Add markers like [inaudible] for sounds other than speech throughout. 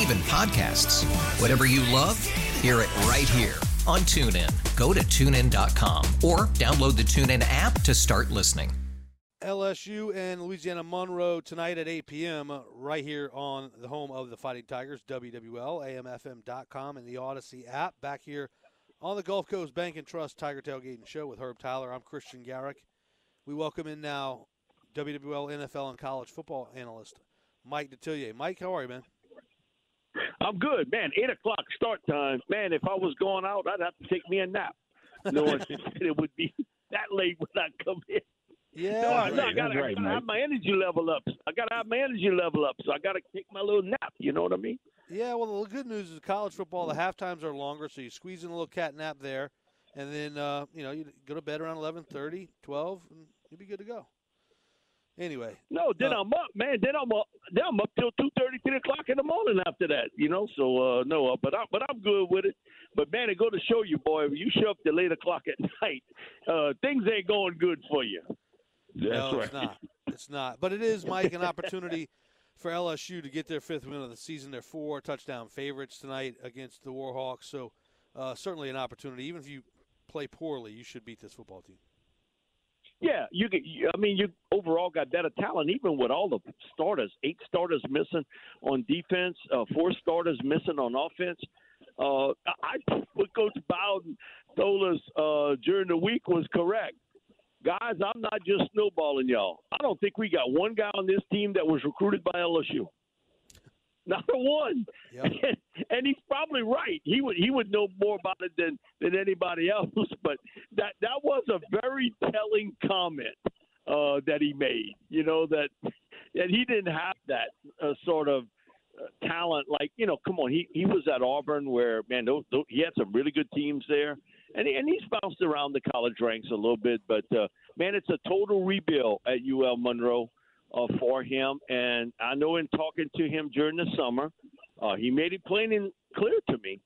even podcasts. Whatever you love, hear it right here on TuneIn. Go to tunein.com or download the TuneIn app to start listening. LSU and Louisiana Monroe tonight at 8 p.m. right here on the home of the Fighting Tigers, WWL, AMFM.com, and the Audacy app. Back here on the Gulf Coast Bank and Trust Tiger Tailgating Show with Herb Tyler. I'm Christian Garrick. We welcome in now WWL, NFL, and college football analyst Mike Detillier. Mike, how are you, man? I'm good, man. Eight o'clock start time, man. If I was going out, I'd have to take me a nap, knowing [laughs] it would be that late when I come in. Yeah, no, I, right. no, I gotta, right, I gotta have my energy level up. I gotta have my energy level up, so I gotta take my little nap. You know what I mean? Yeah, well, the good news is college football, the half times are longer, so you squeeze in a little cat nap there, and then, uh, you know, you go to bed around 11.30, 12, and you'll be good to go. Anyway. No, then Uh, I'm up, man. Then I'm up. Then I'm up till two thirty, three o'clock in the morning after that. You know, so uh, no, uh, but I, but I'm good with it. But man, it go to show you, boy, when you show up till eight o'clock at [laughs] night, uh, things ain't going good for you. no, it's not. It's not. But it is, Mike, an opportunity [laughs] for LSU to get their fifth win of the season. They're four touchdown favorites tonight against the Warhawks. So uh, certainly an opportunity. Even if you play poorly, you should beat this football team. Yeah, you you- I mean, you overall got better talent, even with all the starters. Eight starters missing on defense, uh, four starters missing on offense. Uh, I what Coach Bowden told us uh, during the week was correct. Guys, I'm not just snowballing y'all. I don't think we got one guy on this team that was recruited by LSU. [laughs] Not a one. Yep. [laughs] And, and he's probably right. He would he would know more about it than than anybody [laughs] else. But that that was a very telling comment uh, that he made. You know that that he didn't have that uh, sort of uh, talent. Like you know, come on, he he was at Auburn where man, those, those, he had some really good teams there, and he, and he's bounced around the college ranks a little bit. But uh, man, it's a total rebuild at UL Monroe uh, for him. And I know in talking to him during the summer, uh, he made it plain and clear to me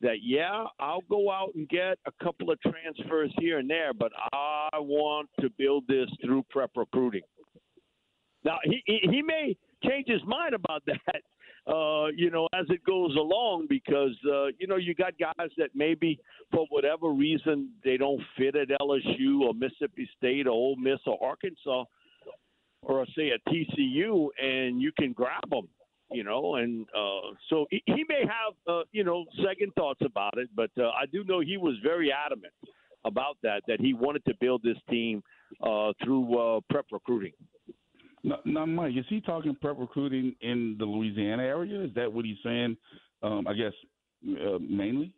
that yeah, I'll go out and get a couple of transfers here and there, but I want to build this through prep recruiting. Now he he, may change his mind about [laughs] that. Uh, you know, as it goes along, because uh, you know you got guys that maybe for whatever reason they don't fit at LSU or Mississippi State or Ole Miss or Arkansas, or say at TCU, and you can grab them, you know. And uh, so he, he may have, uh, you know, second thoughts about it, but uh, I do know he was very adamant about that, that he wanted to build this team uh, through uh, prep recruiting. Now, now, Mike, is he talking prep recruiting in the Louisiana area? Is that what he's saying? Um, I guess uh, mainly.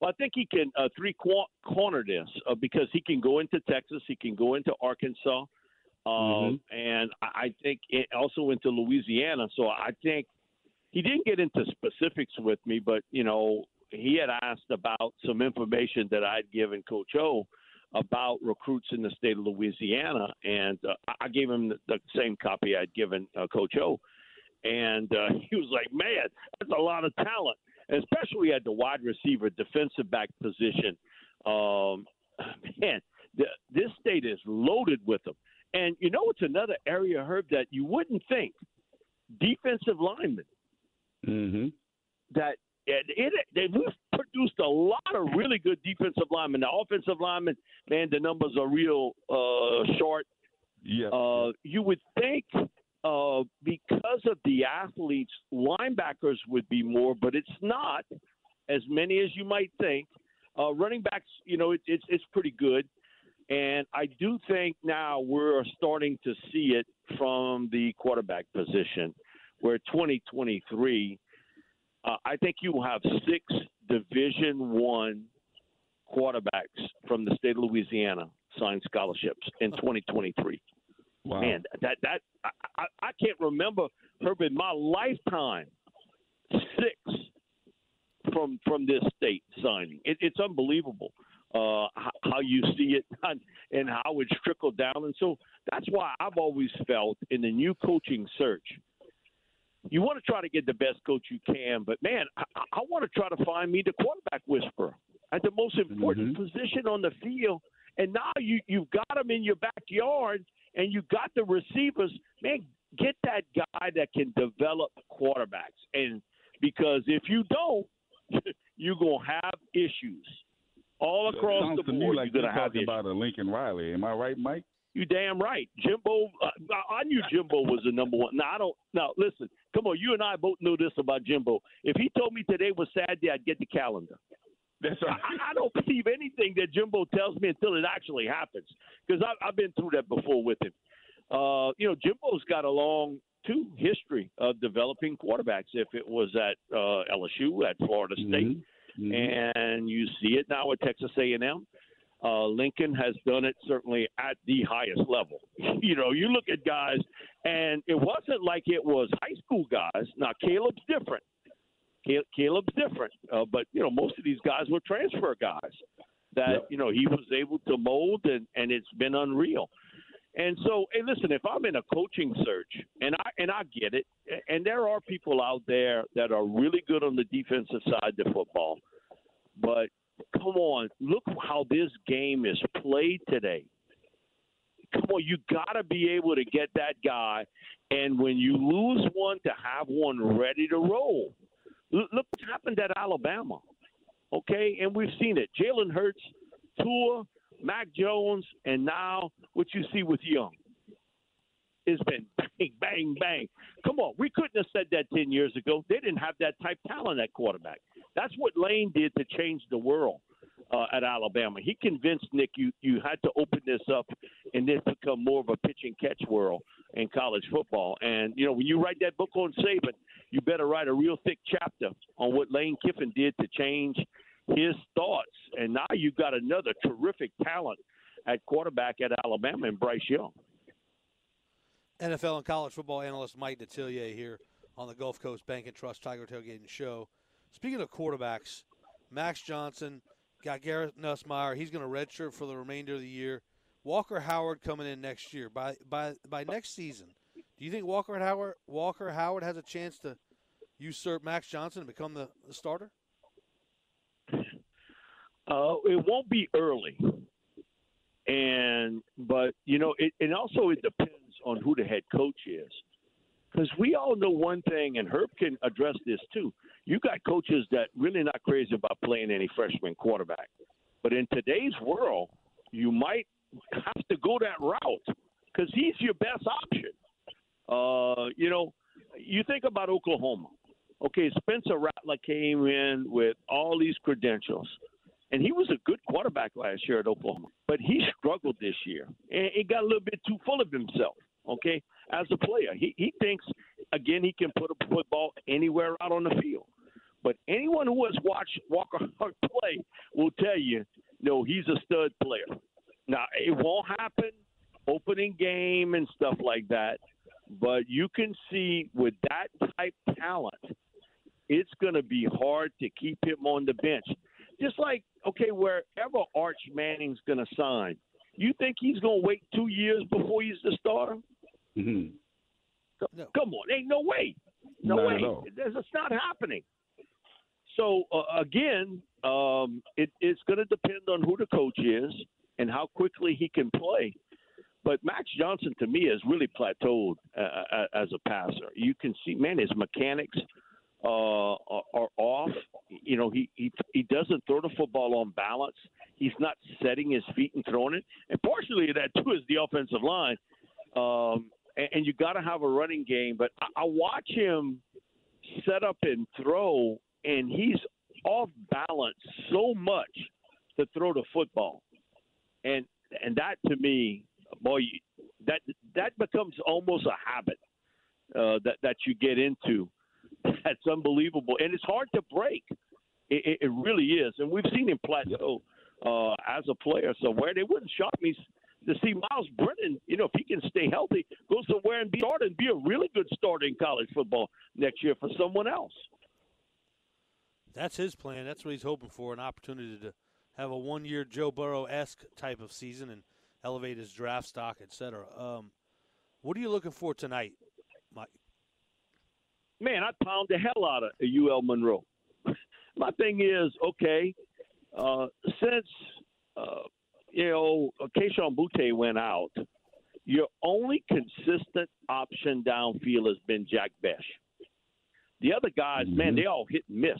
Well, I think he can uh, three corner this uh, because he can go into Texas, he can go into Arkansas, um, and I think it also went to Louisiana. So I think he didn't get into specifics with me, but you know he had asked about some information that I'd given Coach O about recruits in the state of Louisiana, and uh, I- I gave him the, the same copy I'd given uh, Coach O, and uh, [laughs] he was like, "Man, that's a lot of talent." and especially at the wide receiver, defensive back position. Um, [laughs] man, the, this state is loaded with them. And you know, it's another area, Herb, that you wouldn't think defensive linemen Mm-hmm. that it, it, they've produced a lot of really good defensive linemen. The offensive linemen, man, the numbers are real uh, short. Yeah. Uh, you would think uh, because of the athletes, linebackers would be more, but it's not as many as you might think. Uh, running backs, you know, it, it's it's pretty good, and I do think now we're starting to see it from the quarterback position, where 2023, uh, I think you will have six Division One quarterbacks from the state of Louisiana sign scholarships in 2023. Wow. Man, that that I, I, can't remember Herb in my lifetime six from from this state signing. It, it's unbelievable uh, how, you see it [laughs] and how it's trickled down. And so that's why I've always felt in the new coaching search, you want to try to get the best coach you can. But man, I, I want to try to find me the quarterback whisperer at the most important Mhm. position on the field. And now you you've got them in your backyard, and you've got the receivers. Man, get that guy that can develop quarterbacks. And because if you don't, [laughs] you're gonna have issues all across Sounds the to board. me like you're you're gonna have talking about a Lincoln Riley. Am I right, Mike? You damn right, Jimbo. Uh, I knew Jimbo was the number one. Now I don't. Now listen, come on. You and I both know this about Jimbo. If he told me today was Saturday, I'd get the calendar. That's I, I don't believe anything that Jimbo tells me until it actually happens, because I've been through that before with him. Uh, you know, Jimbo's got a long too history of developing quarterbacks. If it was at uh, LSU, at Florida State, Mhm. and you see it now at Texas A&M. Uh, Lincoln has done it certainly at the highest level. [laughs] you know, you look at guys, and it wasn't like it was high school guys. Now Caleb's different. Caleb's different, uh, but you know most of these guys were transfer guys that Yep. you know he was able to mold, and and it's been unreal. And so, hey, listen, if I'm in a coaching search, and I and I get it, and there are people out there that are really good on the defensive side of football, but come on, look how this game is played today. Come on, you got to be able to get that guy, and when you lose one, to have one ready to roll. Look what happened at Alabama, okay? And we've seen it. Jalen Hurts, Tua, Mac Jones, and now what you see with Young. It's been bang, bang, bang. Come on, we couldn't have said that 10 years ago. They didn't have that type talent at quarterback. That's what Lane did to change the world uh, at Alabama. He convinced Nick you, you had to open this up and this become more of a pitch and catch world in college football. And, you know, when you write that book on Saban, you better write a real thick chapter on what Lane Kiffin did to change his thoughts. And now you've got another terrific talent at quarterback at Alabama and Bryce Young. NFL and college football analyst Mike Detillier here on the Gulf Coast Bank and Trust Tiger Tailgating Show. Speaking of quarterbacks, Max Johnson got Garrett Nussmeier. He's going to redshirt for the remainder of the year. Walker Howard coming in next year. By by by next season, do you think Walker Howard Walker Howard has a chance to usurp Max Johnson and become the, the starter? Uh, it won't be early, and but you know, it, and also it depends on who the head coach is, because we all know one thing, and Herb can address this too. You got coaches that really not crazy about playing any freshman quarterback, but in today's world, you might have to go that route because he's your best option. Uh, you know, you think about Oklahoma. Okay, Spencer Rattler came in with all these credentials and he was a good quarterback last year at Oklahoma, but he struggled this year, and he got a little bit too full of himself. Okay, as a player, he he thinks again he can put a football anywhere out on the field. But anyone who has watched Walker play will tell you, no, he's a stud player. Now it won't happen opening game and stuff like that, but you can see with that type talent, it's going to be hard to keep him on the bench just like okay, wherever Arch Manning's going to sign, you think he's going to wait two years before he's the starter? Mhm. No. Come on, ain't no way, no Not way. at all. It's it's not happening. So uh, again, um, it, it's going to depend on who the coach is and how quickly he can play. But Max Johnson, to me, has really plateaued uh, uh, as a passer. You can see, man, his mechanics uh, are, off. You know, he, he he doesn't throw the football on balance. He's not setting his feet and throwing it. And partially that too is the offensive line. Um, and, and you got to have a running game. But I, I watch him set up and throw, and he's off balance so much to throw the football, and and that to me, boy, that that becomes almost a habit uh, that that you get into. [laughs] That's unbelievable, and it's hard to break. It, it really is, and we've seen him plateau uh, as a player. somewhere. they wouldn't shock me to see Myles Brennan, you know, if he can stay healthy, go somewhere and be and be a really good starter in college football next year for someone else. That's his plan. That's what he's hoping for an opportunity to have a one year Joe Burrow esque type of season and elevate his draft stock, et cetera. Um, what are you looking for tonight? Man, I pound the hell out of UL Monroe. [laughs] My thing is, okay, uh, since uh, you know Kayshon Boutte went out, your only consistent option downfield has been Jack Bech. The other guys, mm-hmm. man, they all hit and miss.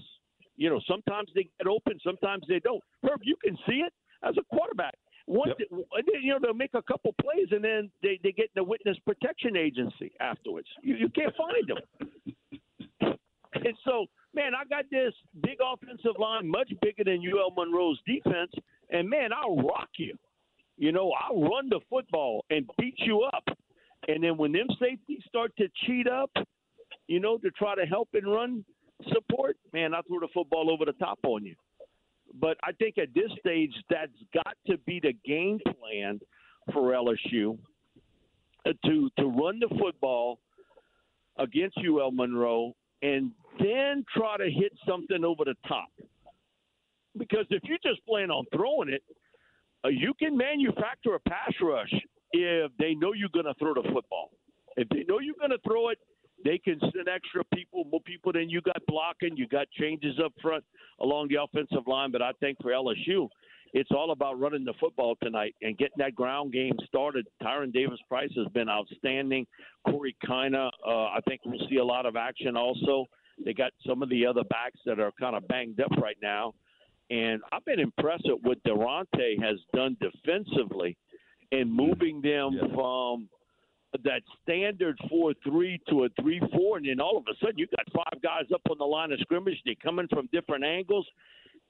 You know, sometimes they get open, sometimes they don't. Herb, you can see it as a quarterback. Once yep. it, you know they'll make a couple plays and then they they get in the witness protection agency afterwards. You you can't find them. And so, man, I got this big offensive line, much bigger than UL Monroe's defense, and man, I'll rock you. You know, I'll run the football and beat you up. And then when them safeties start to cheat up, you know, to try to help and run, support, man, I throw the football over the top on you. But I think at this stage, that's got to be the game plan for LSU uh, to to run the football against UL Monroe and then try to hit something over the top. Because if you just plan on throwing it, uh, you can manufacture a pass rush if they know you're going to throw the football. If they know you're going to throw it, they can send extra people, more people than you got blocking. You got changes up front along the offensive line. But I think for LSU, it's all about running the football tonight and getting that ground game started. Tyrion Davis Price has been outstanding. Corey Kiner, uh, I think we'll see a lot of action also. They got some of the other backs that are kind of banged up right now. And I've been impressed with what Daronte has done defensively and moving them yeah. from that standard four three to a three four, and then all of a sudden you got five guys up on the line of scrimmage. They're coming from different angles,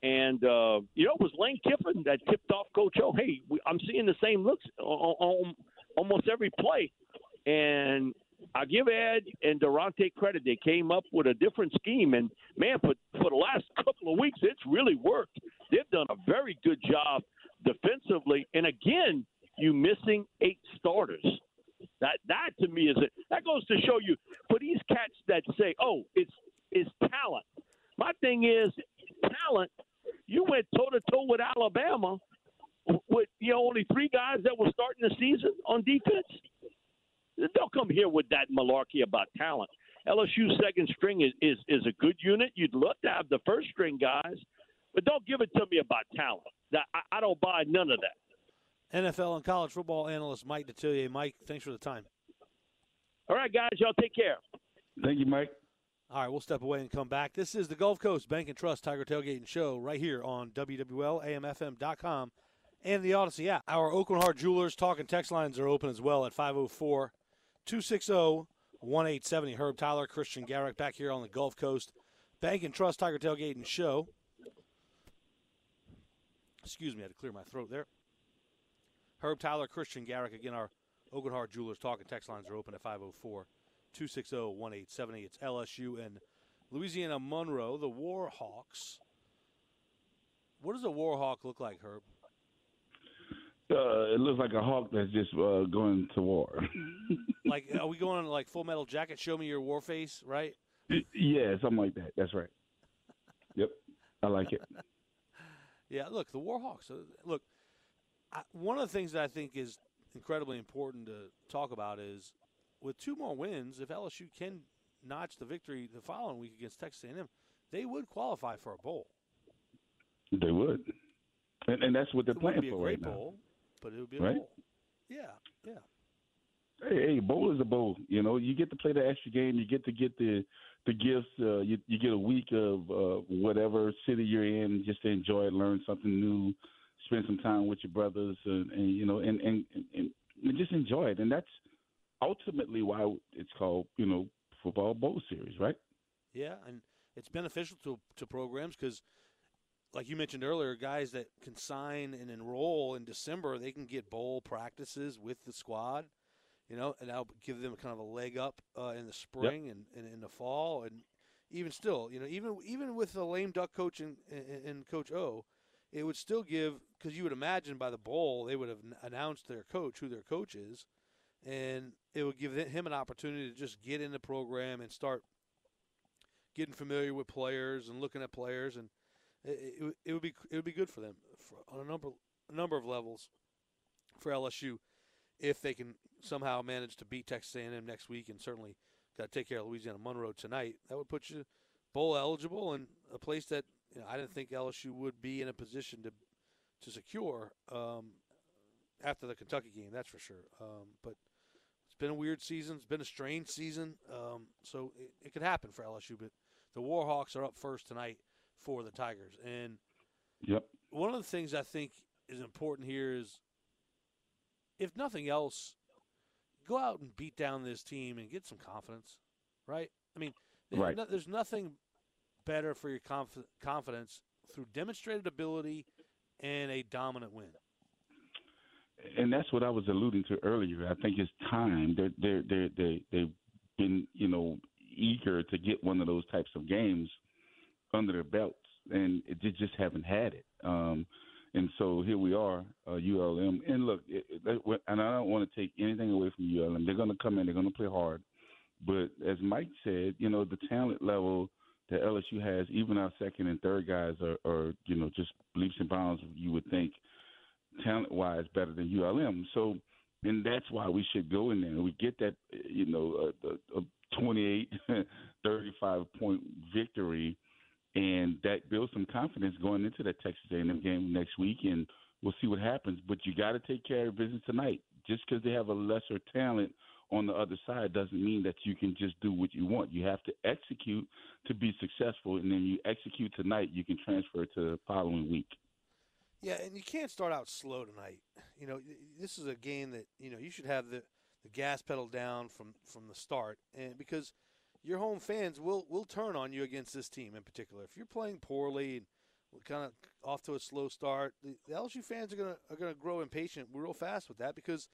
and uh, you know it was Lane Kiffin that tipped off Coach O. Hey, we, I'm seeing the same looks on, on almost every play, and I give Ed and Daronte credit. They came up with a different scheme, and man, for for the last [laughs] couple of weeks, it's really worked. They've done a very good job defensively, and again, you missing eight starters. That that to me is it. That goes to show you for these cats that say, "Oh, it's it's talent." My thing is talent. You went toe to toe with Alabama with you know only three guys that were starting the season on defense. Don't come here with that malarkey about talent. LSU second string is, is is a good unit. You'd love to have the first string guys, but don't give it to me about talent. That I, I don't buy none of that. NFL and college football analyst Mike Detillier. Mike, thanks for the time. All right, guys, y'all take care. Thank you, Mike. All right, we'll step away and come back. This is the Gulf Coast Bank and Trust Tiger Tailgating Show right here on WWL, AMFM.com, and the Audacy app. Our Aucoin Hart Jewelers talk and text lines are open as well at 504 260 1870. Herb Tyler, Christian Garrick back here on the Gulf Coast Bank and Trust Tiger Tailgating Show. Excuse me, I had to clear my throat there. Herb Tyler, Christian Garrick. Again, our Aucoin Hart Jewelers talk and text lines are open at 504 260 1870. It's LSU and Louisiana Monroe, the Warhawks. What does a Warhawk look like, Herb? Uh, it looks like a hawk that's just uh, going to war. [laughs] like, are we going on like Full Metal Jacket? Show me your war face, right? Yeah, something like that. That's right. Yep, I like it. [laughs] yeah, look, the Warhawks. Uh, look, I, one of the things that I think is incredibly important to talk about is with two more wins, if LSU can notch the victory the following week against Texas A&M, they would qualify for a bowl. They would, and, and that's what they're it playing be for a great right bowl, now. But it would be a right? bowl. Yeah, yeah. Hey, hey, bowl is a bowl. You know, you get to play the extra game. You get to get the the gifts. Uh, you you get a week of uh, whatever city you're in, just to enjoy it, learn something new, spend some time with your brothers, and, and you know, and, and and and just enjoy it. And that's ultimately why it's called, you know, football bowl series, right? Yeah, and it's beneficial to to programs because like you mentioned earlier, guys that can sign and enroll in December, they can get bowl practices with the squad, you know, and that'll give them kind of a leg up uh, in the spring yep. and, and in the fall. And even still, you know, even even with the lame duck coach and, and, and Coach O, it would still give because you would imagine by the bowl they would have announced their coach who their coach is, and it would give him an opportunity to just get in the program and start getting familiar with players and looking at players and it, it, would be it would be good for them for, on a number a number of levels for LSU if they can somehow manage to beat Texas A&M next week and certainly got to take care of Louisiana Monroe tonight. That would put you bowl eligible and a place that you know, I didn't think LSU would be in a position to to secure um, after the Kentucky game. That's for sure. Um, but it's been a weird season. It's been a strange season. Um, so it, it could happen for LSU. But the Warhawks are up first tonight for the Tigers. And yep. one of the things I think is important here is, if nothing else, go out and beat down this team and get some confidence, right? I mean, right. no, there's nothing better for your conf- confidence through demonstrated ability and a dominant win. And that's what I was alluding to earlier. I think it's time. They're they they they they've been you know eager to get one of those types of games under their belts, and they just haven't had it. Um, and so here we are, uh, ULM. And look, it, it, and I don't want to take anything away from ULM. They're going to come in, they're going to play hard. But as Mike said, you know, the talent level that LSU has, even our second and third guys are, are you know, just leaps and bounds. You would think talent wise better than ULM. So, and that's why we should go in there. We get that, you know, a, a 28, [laughs] 35 point victory and that builds some confidence going into that Texas A&M mm-hmm. game next week, and we'll see what happens. But you got to take care of business tonight. Just because they have a lesser talent on the other side doesn't mean that you can just do what you want. You have to execute to be successful, and then you execute tonight. You can transfer to the following week. Yeah, and you can't start out slow tonight. You know, this is a game that you know you should have the, the gas pedal down from from the start, and because – your home fans will will turn on you against this team in particular. If you're playing poorly and kind of off to a slow start, the, the LSU fans are gonna are gonna grow impatient real fast with that because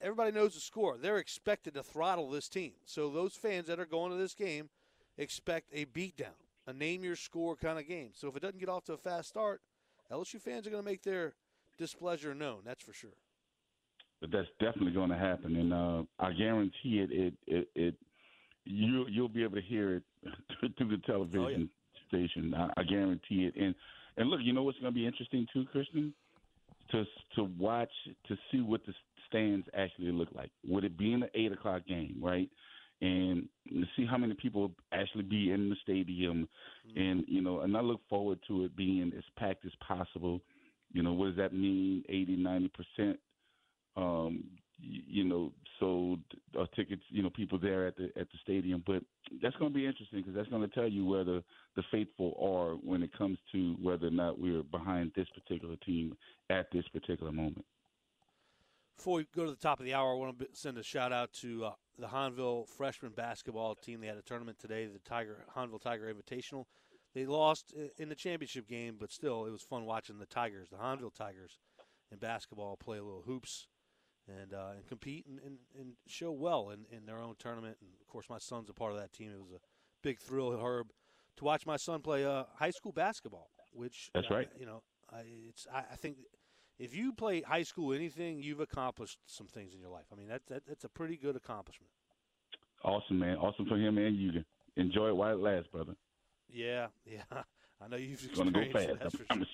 everybody knows the score. They're expected to throttle this team. So those fans that are going to this game expect a beatdown, a name your score kind of game. So if it doesn't get off to a fast start, LSU fans are going to make their displeasure known. That's for sure. But that's definitely going to happen, and uh, I guarantee it. It it, it you you'll be able to hear it [laughs] through the television oh, yeah. station. I, I guarantee it. And and look, you know what's going to be interesting too, Christian, to to watch to see what the stands actually look like. Would it be in the eight o'clock game, right? And see how many people actually be in the stadium, mm-hmm. and you know, and I look forward to it being as packed as possible. You know, what does that mean? 80, 90 percent. Um, you know, sold uh, tickets, you know, people there at the at the stadium. But that's going to be interesting because that's going to tell you where the, faithful are when it comes to whether or not we're behind this particular team at this particular moment. Before we go to the top of the hour, I want to send a shout out to uh, the Hahnville freshman basketball team. They had a tournament today, the Tiger Hahnville Tiger Invitational. They lost in the championship game, but still, it was fun watching the Tigers, the Hahnville Tigers, in basketball play a little hoops and uh, and compete and, and, and, show well in, in their own tournament. And of course, my son's a part of that team. It was a big thrill, Herb, to watch my son play uh, high school basketball. Which that's right. You know, I, it's I, I, think if you play high school anything, you've accomplished some things in your life. I mean, that, that that's a pretty good accomplishment. Awesome, man. Awesome for him and you. Enjoy it while it lasts, brother. Yeah, [laughs] yeah. I know you've experienced go fast, it. That's for sure.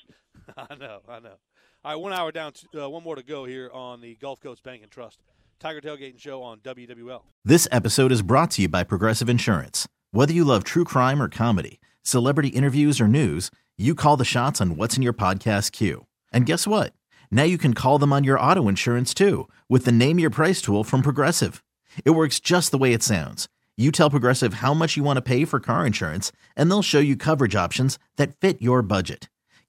[laughs] I know, I know. All right, one hour down, to, uh, one more to go here on the Gulf Coast Bank and Trust Tiger Tailgating Show on WWL. This episode is brought to you by Progressive Insurance. Whether you love true crime or comedy, celebrity interviews or news, you call the shots on what's in your podcast queue. And guess what? Now you can call them on your auto insurance too with the Name Your Price tool from Progressive. It works just the way it sounds. You tell Progressive how much you want to pay for car insurance, and they'll show you coverage options that fit your budget.